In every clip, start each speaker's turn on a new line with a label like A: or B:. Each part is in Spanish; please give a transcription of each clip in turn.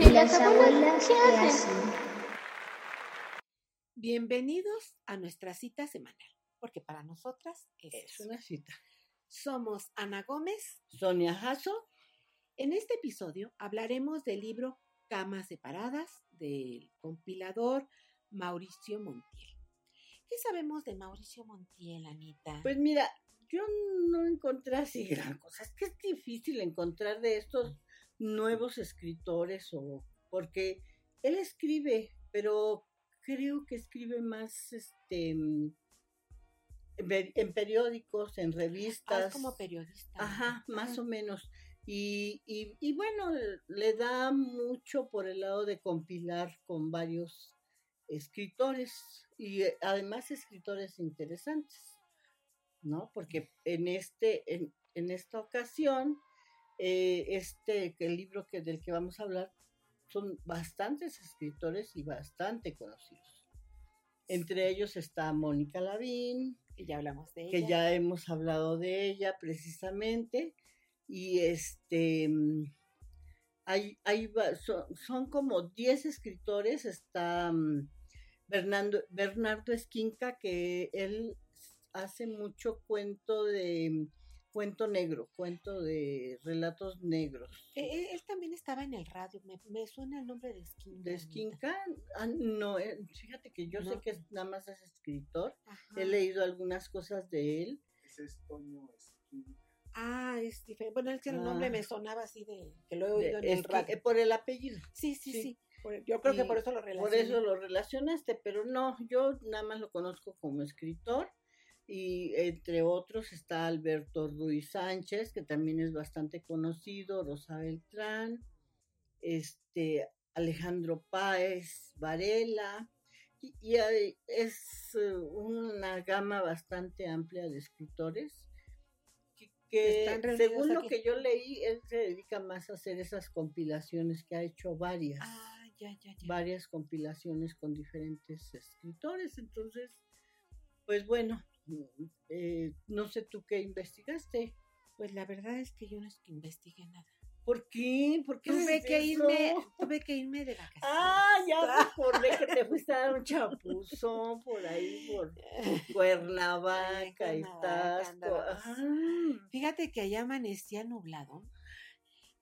A: Y las abuelas
B: ¿qué
A: que
B: hacen?
A: hacen.
C: Bienvenidos a nuestra cita semanal, porque para nosotras es,
D: Es una cita.
C: Somos Ana Gómez.
D: Sonia Jasso,
C: En este episodio hablaremos del libro Camas separadas del compilador Mauricio Montiel. ¿Qué sabemos de Mauricio Montiel, Anita?
D: pues mira, yo no encontré así gran cosa. Es que es difícil encontrar de estos nuevos escritores o porque él escribe, pero creo que escribe más este en pe- en periódicos, en
C: Ah,
D: revistas.
C: es como periodista.
D: Ajá, más o menos. Y, y, y bueno, le da mucho por el lado de compilar con varios escritores y eh, además escritores interesantes, ¿no? Porque en este, en, en esta ocasión, eh, este el libro que del que vamos a hablar son bastantes escritores y bastante conocidos. Entre ellos está Mónica Lavín,
C: Que ya hablamos de ella.
D: que ya hemos hablado de ella precisamente y este mm, hay, hay son, son como 10 escritores está mm, Bernardo, Bernardo Esquinca que él hace mucho cuento de mm, cuento negro cuento de relatos negros
C: Eh, eh, él también estaba en el radio. Me, me suena el nombre de Esquinca.
D: de. Esquinca ah, no eh, fíjate que yo sé
C: No.
D: que es- nada más es escritor
C: Ajá.
D: he leído algunas cosas de él
E: Ese es Toño Esquinca.
C: Ah, es diferente. Bueno, es que el nombre
D: Ah.
C: me sonaba así de que lo he
D: de-
C: oído en el radio.
D: por el apellido
C: Sí, sí,
D: sí.
C: sí. Por- yo creo que
D: Y
C: por eso lo relacioné.
D: Por eso lo relacionaste, pero no, yo nada más lo conozco como escritor y entre otros está Alberto Ruiz Sánchez, que también es bastante conocido, Rosa Beltrán, este Alejandro Páez Varela, y, y hay- es eh, una gama bastante amplia de escritores que, según lo que yo leí, él se dedica más a hacer esas compilaciones que ha hecho varias
C: Ah, ya, ya, ya.
D: varias compilaciones con diferentes escritores. Entonces, pues bueno, eh, no sé tú qué investigaste.
C: Pues la verdad es que yo no es que investigué nada.
D: ¿Por qué? ¿Por qué
C: Tuve que
D: eso?
C: irme, tuve que irme de vacaciones.
D: Ah, ya me acordé que te fuiste a dar un chapuzón por ahí, por Cuernavaca y Tasco. Ah,
C: Fíjate que allá amanecía nublado,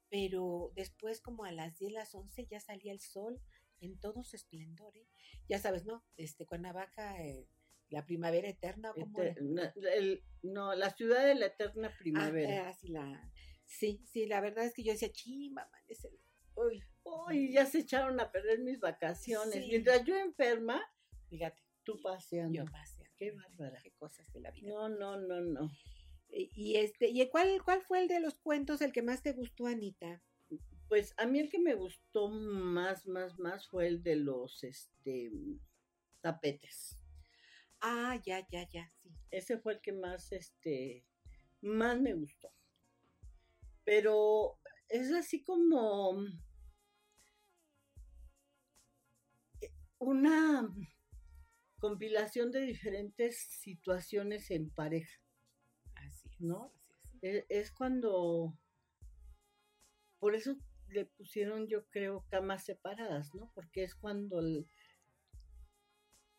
C: pero después como a las 10, las 11 ya salía el sol en todo su esplendor. ¿eh? Ya sabes, ¿no? Este, Cuernavaca, eh, la primavera eterna, ¿cómo
D: el- no, la ciudad de la eterna
C: Ah,
D: primavera.
C: la... Sí, sí, la verdad es que yo decía, chimba, amanece. Uy,
D: Uy, ya se echaron a perder mis vacaciones.
C: Sí.
D: Mientras yo enferma,
C: fíjate,
D: tú paseando.
C: yo pasé.
D: Qué bárbara.
C: Qué cosas de la vida.
D: No, no, no, no.
C: Y y este, ¿y cuál, cuál fue el de los cuentos el que más te gustó, Anita?
D: Pues a mí el que me gustó más, más, más fue el de los este tapetes.
C: Ah, ya, ya, ya, sí.
D: Ese fue el que más, este, más me gustó. Pero es así como eh, una compilación de diferentes situaciones en pareja.
C: Así es.
D: ¿No?
C: así es.
D: Es, es cuando, por eso le pusieron, yo creo, camas separadas, ¿no? Porque es cuando, el-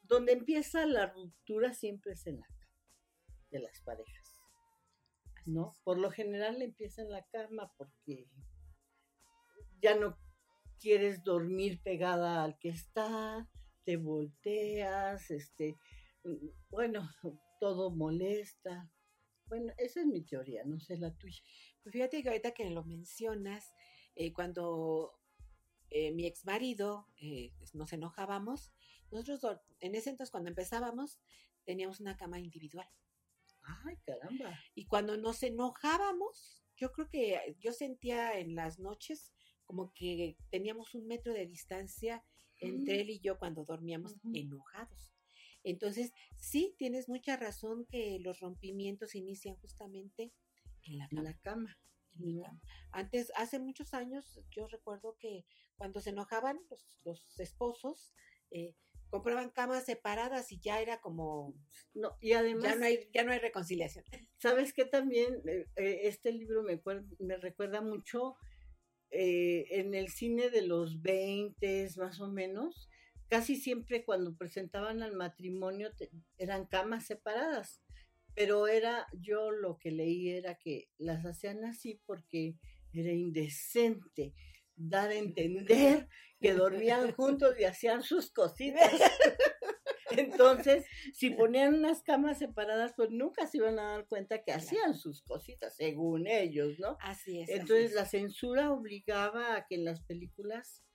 D: donde empieza la ruptura siempre es en la cama de las parejas, ¿no? Por lo general empieza en la cama porque ya no quieres dormir pegada al que está, te volteas, este, bueno, todo molesta. Bueno, esa es mi teoría, no sé la tuya.
C: Pues fíjate que ahorita que lo mencionas, eh, cuando eh, mi ex marido nos enojábamos, nosotros en ese entonces cuando empezábamos teníamos una cama individual.
D: Ay, caramba.
C: Y cuando nos enojábamos, yo creo que yo sentía en las noches como que teníamos un metro de distancia entre
D: Mm.
C: él y yo cuando dormíamos enojados. Entonces, sí, tienes mucha razón que los rompimientos inician justamente en la
D: En
C: cama.
D: la cama.
C: en la cama. Antes, hace muchos años, yo recuerdo que cuando se enojaban los, los esposos, eh, compraban camas separadas y ya era como,
D: No, y además,
C: ya no hay, ya no hay reconciliación.
D: ¿sabes qué también? Eh, eh, este libro me, me recuerda mucho eh, en el cine de los 20 más o menos, casi siempre cuando presentaban al matrimonio eran camas separadas, pero era, yo lo que leí era que las hacían así porque era indecente dar a entender que dormían juntos y hacían sus cositas. Entonces, si ponían unas camas separadas, pues nunca se iban a dar cuenta que hacían sus cositas, según ellos, ¿no?
C: Así es.
D: Entonces, la censura obligaba a que en las películas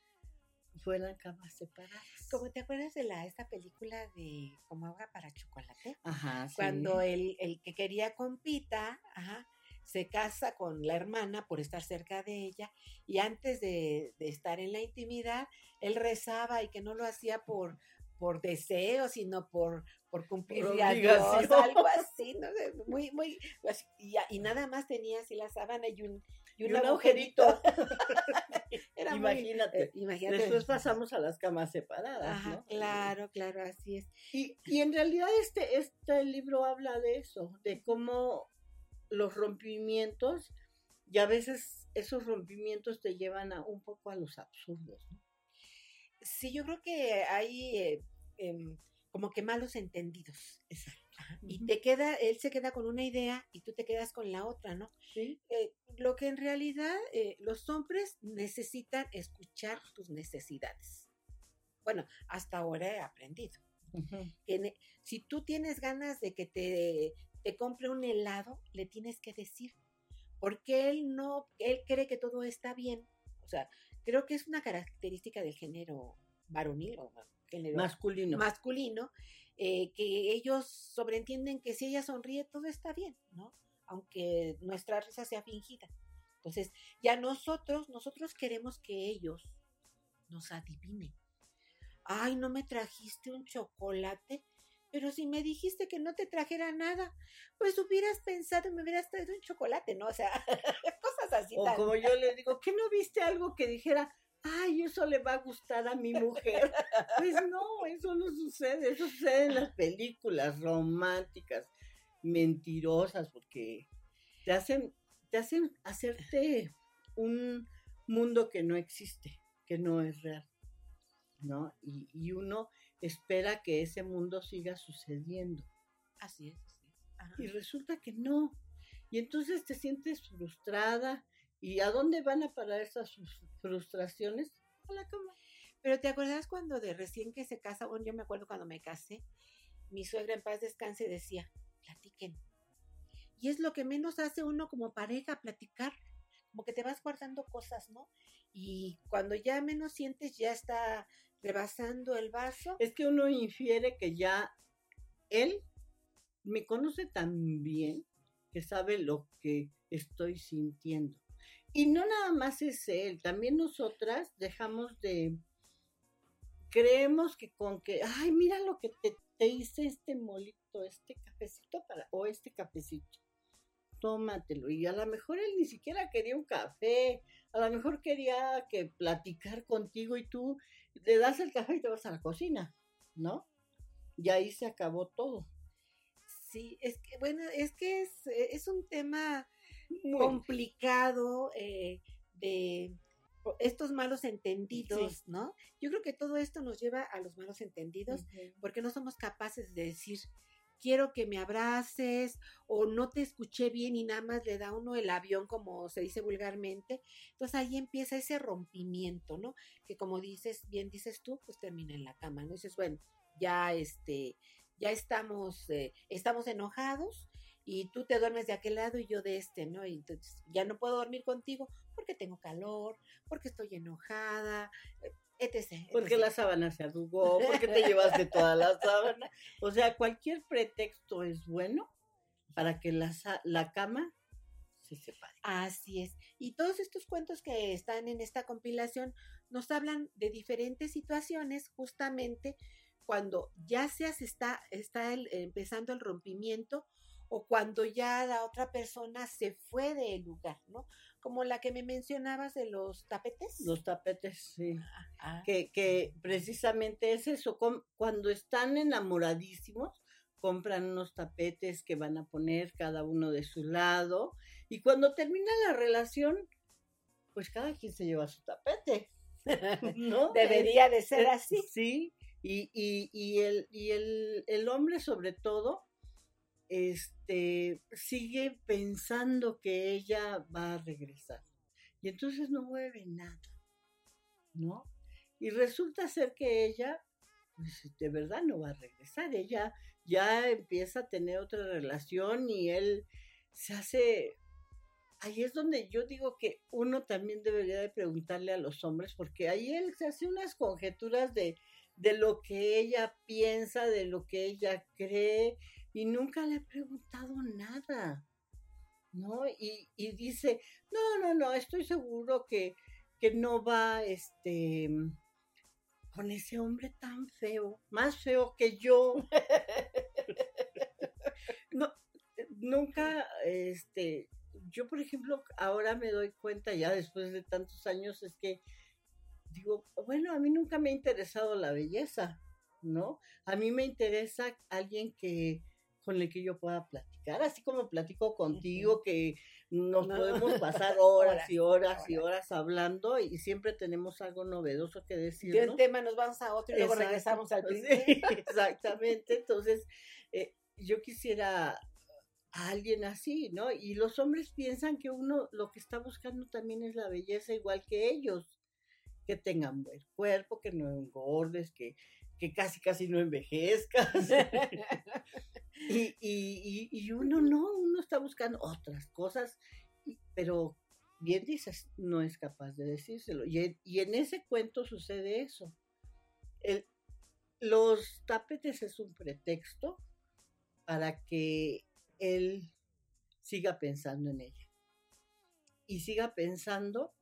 D: fueran camas separadas.
C: Como te acuerdas de la esta película de Como agua para chocolate,
D: Ajá, sí.
C: cuando el, el que quería compita, ajá, se casa con la hermana por estar cerca de ella y antes de, de, estar en la intimidad, él rezaba y que no lo hacía por, por deseo, sino por, por cumplir a Dios, algo así, ¿no? Muy, muy, así, y, y, nada más tenía así la sábana y un, y un,
D: y un
C: agujerito.
D: Era imagínate,
C: muy, eh, imagínate.
D: Después pasamos a las camas separadas,
C: Ajá,
D: ¿no?
C: Claro, claro, así es.
D: Y, y en realidad este, este libro habla de eso, de cómo los rompimientos y a veces esos rompimientos te llevan a un poco a los absurdos, ¿no?
C: Sí, yo creo que hay eh, eh, como que malos entendidos.
D: Exacto.
C: Y te queda, él se queda con una idea y tú te quedas con la otra, ¿no?
D: Sí.
C: Eh, lo que en realidad eh, los hombres necesitan escuchar tus necesidades. Bueno, hasta ahora he aprendido.
D: Uh -huh.
C: que si tú tienes ganas de que te, te compre un helado, le tienes que decir, porque él no, él cree que todo está bien. O sea, creo que es una característica del género varonil o género
D: masculino.
C: masculino eh, que ellos sobreentienden que si ella sonríe todo está bien, ¿no? Aunque nuestra risa sea fingida. Entonces, ya nosotros, nosotros queremos que ellos nos adivinen. Ay, no me trajiste un chocolate, pero si me dijiste que no te trajera nada, pues hubieras pensado y me hubieras traído un chocolate, ¿no? O sea, cosas así.
D: O
C: tan...
D: como yo le digo, ¿qué no viste algo que dijera, ay, eso le va a gustar a mi mujer? pues no, eso no sucede, eso sucede en las películas románticas, mentirosas, porque te hacen, te hacen hacerte un mundo que no existe, que no es real, ¿no? Y, y uno espera que ese mundo siga sucediendo.
C: Así es. Así es.
D: Ajá. Y resulta que no. Y entonces te sientes frustrada. ¿Y a dónde van a parar esas frustraciones? A la cama.
C: Pero ¿te acuerdas cuando de recién que se casa? Bueno, yo me acuerdo cuando me casé, mi suegra en paz descanse decía, platiquen. Y es lo que menos hace uno como pareja, platicar. Como que te vas guardando cosas, ¿no? Y cuando ya menos sientes, ya está rebasando el vaso.
D: Es que uno infiere que ya él me conoce tan bien que sabe lo que estoy sintiendo. Y no nada más es él, también nosotras dejamos de, creemos que con que, ay, mira lo que te, te hice este molito, este cafecito para, o este cafecito, tómatelo. Y a lo mejor él ni siquiera quería un café, a lo mejor quería que platicar contigo y tú le das el café y te vas a la cocina, ¿no? Y ahí se acabó todo.
C: Sí, es que, bueno, es que es, es un tema Muy complicado eh, de estos malos entendidos, sí. ¿no? Yo creo que todo esto nos lleva a los malos entendidos uh -huh. porque no somos capaces de decir, quiero que me abraces o no te escuché bien y nada más le da uno el avión como se dice vulgarmente. Entonces ahí empieza ese rompimiento, ¿no? Que como dices, bien dices tú, pues termina en la cama, ¿no? dices, bueno, ya este, ya estamos, eh, estamos enojados y tú te duermes de aquel lado y yo de este, ¿no? Y entonces ya no puedo dormir contigo porque tengo calor, porque estoy enojada, etc.
D: Porque la sábana se arrugó, porque te llevaste toda la sábana. O sea, cualquier pretexto es bueno para que la, la cama se separe.
C: Así es. Y todos estos cuentos que están en esta compilación nos hablan de diferentes situaciones justamente cuando ya se está, está el, empezando el rompimiento o cuando ya la otra persona se fue del lugar, ¿no? Como la que me mencionabas de los tapetes.
D: Los tapetes, sí. Ah. Que, que precisamente es eso, cuando están enamoradísimos, compran unos tapetes que van a poner cada uno de su lado y cuando termina la relación, pues cada quien se lleva su tapete. ¿no?
C: Debería de ser así.
D: Sí, y, y, y, el, y el, el hombre sobre todo, este, sigue pensando que ella va a regresar. Y entonces no mueve nada, ¿no? Y resulta ser que ella, pues de verdad no va a regresar. Ella ya empieza a tener otra relación y él se hace... Ahí es donde yo digo que uno también debería de preguntarle a los hombres, porque ahí él se hace unas conjeturas de, de lo que ella piensa, de lo que ella cree, y nunca le he preguntado nada, ¿no? Y, y dice, no, no, no, estoy seguro que, que no va, este, con ese hombre tan feo, más feo que yo. no, nunca, este, yo por ejemplo, ahora me doy cuenta ya después de tantos años, es que digo, bueno, a mí nunca me ha interesado la belleza, ¿no? A mí me interesa alguien que con el que yo pueda platicar, así como platico contigo, que nos podemos pasar horas y horas y horas hablando y siempre tenemos algo novedoso que decir.
C: De un tema nos vamos a otro y luego regresamos al principio.
D: exactamente, entonces eh, yo quisiera a alguien así, ¿no? Y los hombres piensan que uno lo que está buscando también es la belleza igual que ellos, que tengan buen cuerpo, que no engordes, que, que casi casi no envejezcas. Y, y, y, uno no, uno está buscando otras cosas, pero bien dices, no es capaz de decírselo. Y, y en ese cuento sucede eso. El, los tapetes es un pretexto para que él siga pensando en ella. Y siga pensando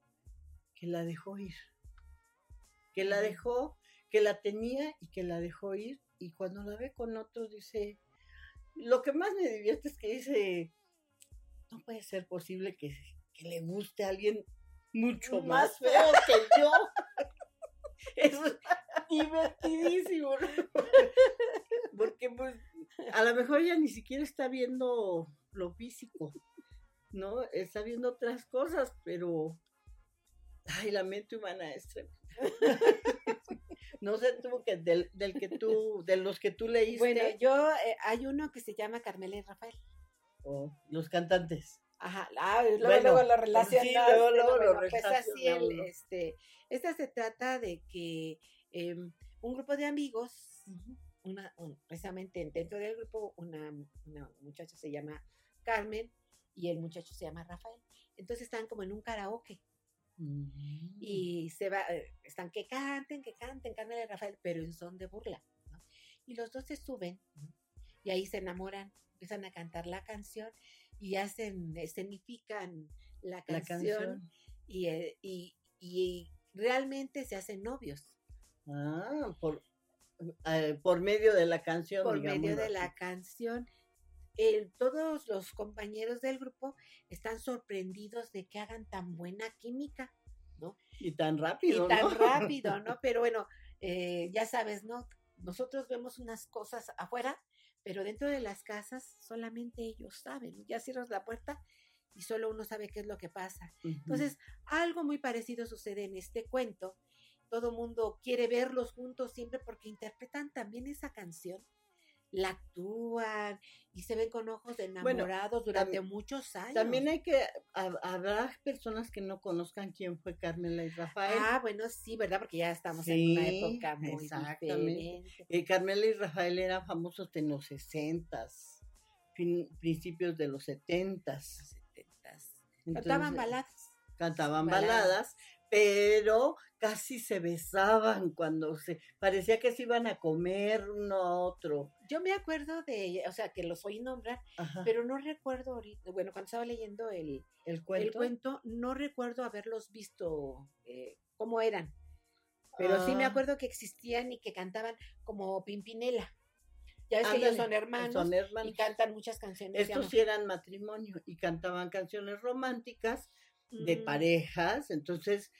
D: que la dejó ir. Que la dejó, que la tenía y que la dejó ir. Y cuando la ve con otro dice, lo que más me divierte es que dice, no puede ser posible que, le guste a alguien mucho más feo que yo. Eso es divertidísimo. Porque pues a lo mejor ella ni siquiera está viendo lo físico, ¿no? Está viendo otras cosas, pero ay, la mente humana es tremenda. No sé tú que del, del, que tú, de los que tú leíste.
C: Bueno, yo eh, hay uno que se llama Carmela y Rafael.
D: Oh, los cantantes.
C: Ajá, ah, luego, luego lo relacionas. Sí, luego, luego lo pues así el, este, esta se trata de que eh, un grupo de amigos, una, precisamente dentro del grupo, una, una muchacha se llama Carmen y el muchacho se llama Rafael. Entonces están como en un karaoke. Y se va, eh, están que canten, que canten, y Rafael, pero en son de burla. Y los dos se suben y ahí se enamoran, empiezan a cantar la canción y hacen, escenifican la canción, eh, Y, y, realmente se hacen novios.
D: Ah, por, eh, por medio de la canción.
C: Por medio de la canción. Todos los compañeros del grupo están sorprendidos de que hagan tan buena química, ¿no?
D: Y tan rápido.
C: Y tan rápido, ¿no? Pero bueno, eh, ya sabes, ¿no? Nosotros vemos unas cosas afuera, pero dentro de las casas solamente ellos saben. Ya cierras la puerta y solo uno sabe qué es lo que pasa. Entonces, algo muy parecido sucede en este cuento. Todo mundo quiere verlos juntos siempre porque interpretan también esa canción la actúan y se ven con ojos de enamorados durante muchos años.
D: También hay que, habrá personas que no conozcan quién fue Carmela y Rafael.
C: Ah, bueno, sí, ¿verdad? Porque ya estamos en una época muy exactamente.
D: Eh, Carmela y Rafael eran famosos en los sesentas, principios de los setentas.
C: Cantaban baladas.
D: Cantaban baladas pero casi se besaban cuando se parecía que se iban a comer uno a otro.
C: Yo me acuerdo de, o sea, que los oí nombrar, pero no recuerdo ahorita, bueno, cuando estaba leyendo el,
D: ¿El, cuento?
C: cuento, no recuerdo haberlos visto eh, cómo eran. Pero sí me ah. acuerdo que existían y que cantaban como Pimpinela. Ya ves que ellos son hermanos, son hermanos, y cantan muchas canciones.
D: Estos sí eran matrimonio y cantaban canciones románticas de mm. parejas, entonces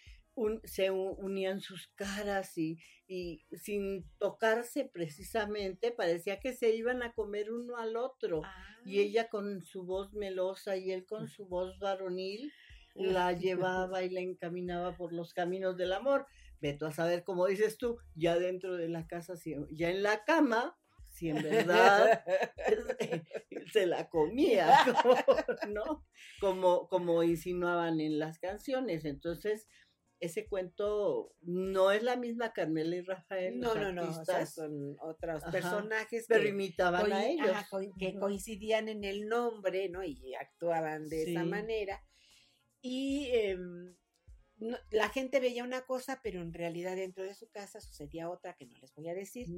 D: se unían sus caras y, y, sin tocarse precisamente, parecía que se iban a comer uno al otro. Y ah. ella con su voz melosa y él con su voz varonil, la llevaba y la encaminaba por los caminos del amor. Veto a saber, como dices tú, ya dentro de la casa, ya en la cama, si en verdad se la comía, ¿no? Como, como insinuaban en las canciones. Entonces, ese cuento no es la misma Carmela y Rafael.
C: No, no, no, o sea, son otros personajes
D: pero imitaban a ellos.
C: que coincidían en el nombre, ¿no? Y actuaban de esa manera. Y em, la gente veía una cosa, pero en realidad dentro de su casa sucedía otra que no les voy a decir,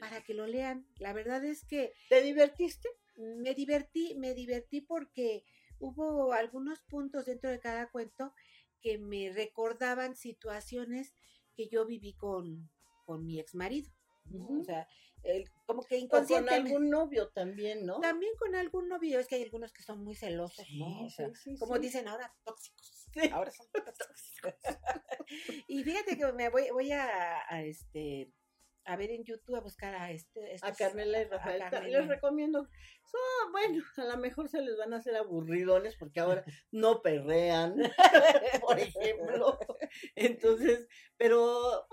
C: para que lo lean. La verdad es que...
D: ¿Te divertiste?
C: Me divertí, me divertí porque hubo algunos puntos dentro de cada cuento que me recordaban situaciones que yo viví con, con mi ex marido. O sea, como que
D: inconscientemente. con algún novio también, ¿no?
C: También con algún novio, es que hay algunos que son muy celosos, ¿no? O sea, como dicen ahora, tóxicos. Ahora son tóxicos. y fíjate que me voy, voy a, a este a ver en YouTube a buscar a este
D: a Carmela y Rafael. Les recomiendo. bueno, a lo mejor se les van a hacer aburridones porque ahora no perrean, por ejemplo. Entonces, pero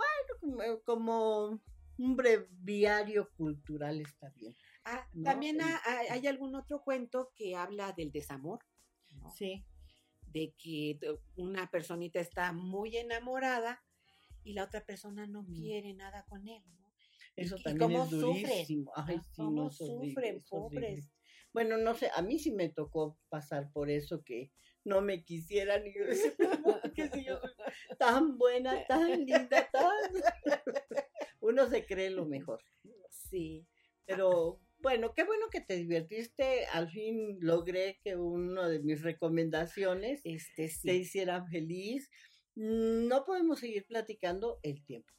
D: bueno, como, un breviario cultural está bien.
C: Ah, también hay, algún otro cuento que habla del desamor.
D: Sí.
C: De que una personita está muy enamorada y la otra persona no quiere nada con él, ¿no?
D: Eso también es durísimo. Ay, sí,
C: ¿Cómo sufren, pobres?
D: Bueno, no sé, a mí sí me tocó pasar por eso que no me quisieran y yo decía, que si yo soy tan buena, tan linda, tan... Uno se cree lo mejor.
C: Sí.
D: Pero bueno, qué bueno que te divertiste. Al fin logré que uno de mis recomendaciones
C: este,
D: te hiciera feliz. No podemos seguir platicando el tiempo.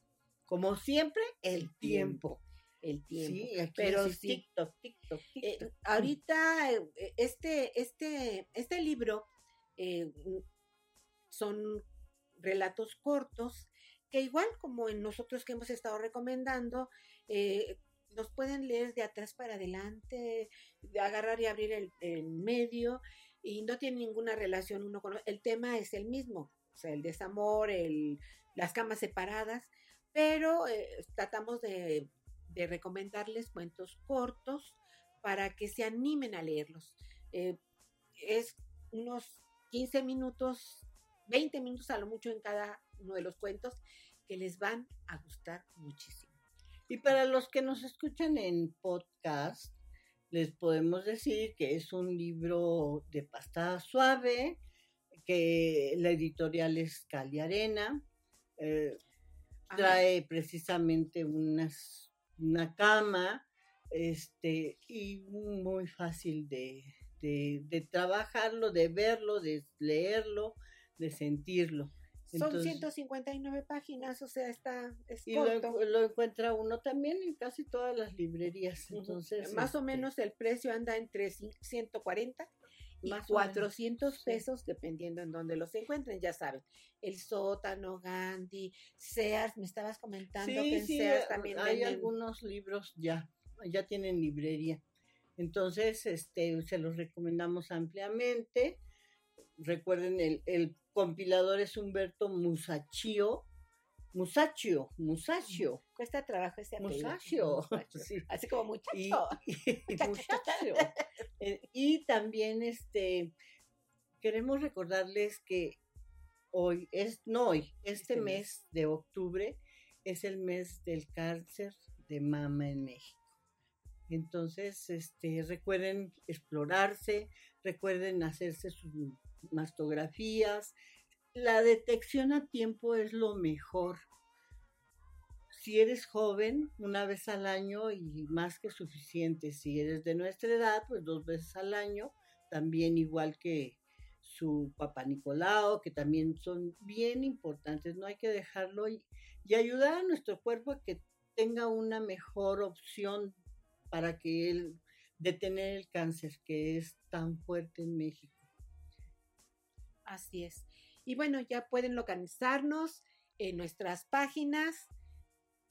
D: Como siempre, el tiempo.
C: El tiempo. Sí, pero sí, TikTok, TikTok, eh, TikTok. ahorita, eh, este, este, este libro eh, son relatos cortos igual como en nosotros que hemos estado recomendando, los pueden leer de atrás para adelante, de agarrar y abrir el, medio y no tiene ninguna relación uno con el tema es el mismo, o sea, el desamor, el, las camas separadas, pero eh, tratamos de, recomendarles cuentos cortos para que se animen a leerlos. Eh, es unos 15 minutos, 20 minutos a lo mucho en cada uno de los cuentos que les van a gustar muchísimo.
D: Y para los que nos escuchan en podcast, les podemos decir que es un libro de pasta suave, que la editorial es Cali Arena. Eh, trae precisamente unas, una cama este, y muy fácil de, de, trabajarlo, de verlo, de leerlo, de sentirlo.
C: Son 159 páginas, o sea, está
D: y Lo, encuentra uno también en casi todas las librerías. Entonces,
C: más o este menos el precio anda entre 140 y 400 pesos dependiendo en donde los encuentren, ya saben. El sótano, Gandhi, Sears, me estabas comentando que en Sears también
D: hay algunos libros ya, ya tienen librería. Entonces, este, se los recomendamos ampliamente. Recuerden, el, el compilador es Humberto Musachio, Musachio, Musachio.
C: Cuesta trabajo ese
D: apellido. Musachio.
C: Así como muchacho. Y,
D: muchacho. Eh, y también este queremos recordarles que hoy es no hoy, este, este mes de octubre es el mes del cáncer de mama en México. Entonces, este, recuerden explorarse, recuerden hacerse sus mastografías, la detección a tiempo es lo mejor. Si eres joven, una vez al año y más que suficiente. Si eres de nuestra edad, pues dos veces al año, también igual que su papá Nicolau, que también son bien importantes. No hay que dejarlo y, y ayudar a nuestro cuerpo a que tenga una mejor opción para que él detener el cáncer que es tan fuerte en México.
C: Así es. Y bueno, ya pueden localizarnos en nuestras páginas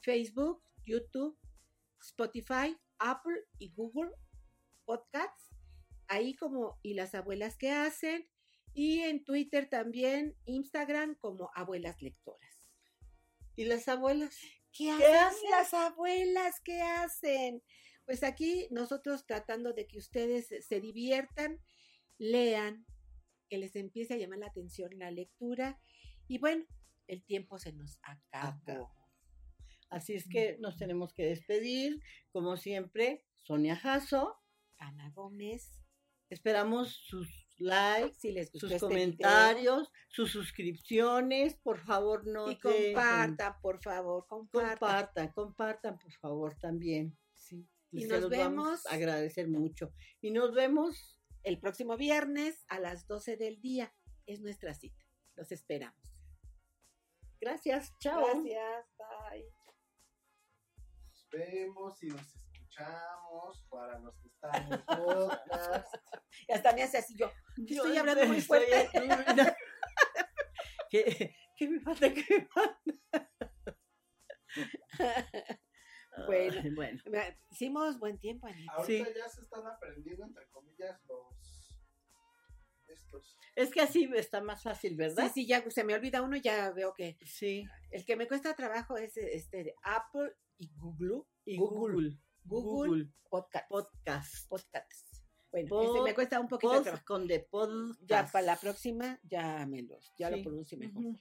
C: Facebook, YouTube, Spotify, Apple y Google Podcasts. Ahí como y las abuelas que hacen. Y en Twitter también, Instagram como Abuelas Lectoras.
D: ¿Y las abuelas?
C: ¿Qué,
D: ¿Qué
C: hacen
D: hacen?
C: las abuelas? ¿Qué hacen? Pues aquí nosotros tratando de que ustedes se diviertan, lean, que les empiece a llamar la atención la lectura. Y bueno, el tiempo se nos acabó.
D: Acabó. Así es que nos tenemos que despedir. Como siempre, Sonia Jasso.
C: Ana Gómez,
D: Esperamos sus likes,
C: si les gustó
D: sus
C: este video,
D: comentarios, sus suscripciones. Por favor, no
C: y compartan, por favor, compartan.
D: Compartan, compartan, por favor, también. Sí.
C: Y nos
D: los vamos
C: vemos.
D: a agradecer mucho. Y nos vemos.
C: El próximo viernes a las 12 del día es nuestra cita. Los esperamos.
D: Gracias. Chao.
C: Gracias. Bye.
E: Nos vemos y nos escuchamos para los que están en el podcast.
C: Y hasta me hace así yo.
D: Yo
C: estoy hablando muy fuerte.
D: ¿Qué, qué me falta? ¿Qué me falta?
C: Bueno.
D: Bueno.
C: Hicimos buen tiempo, Anita.
E: Ahorita ya se están aprendiendo, entre comillas, los estos.
D: Es que así está más fácil, ¿verdad?
C: Sí, sí, ya se me olvida uno, ya veo que
D: Sí.
C: el que me cuesta trabajo es este de Apple y Google.
D: Y
C: Google.
D: Google.
C: Google, Podcast.
D: Podcast.
C: Podcasts. Bueno,
D: Pod-
C: ese me cuesta un poquito de
D: Pod
C: trabajo.
D: con de podcast.
C: Ya para la próxima, ya me los, ya
D: Sí.
C: lo pronuncio mejor.
D: Ujú.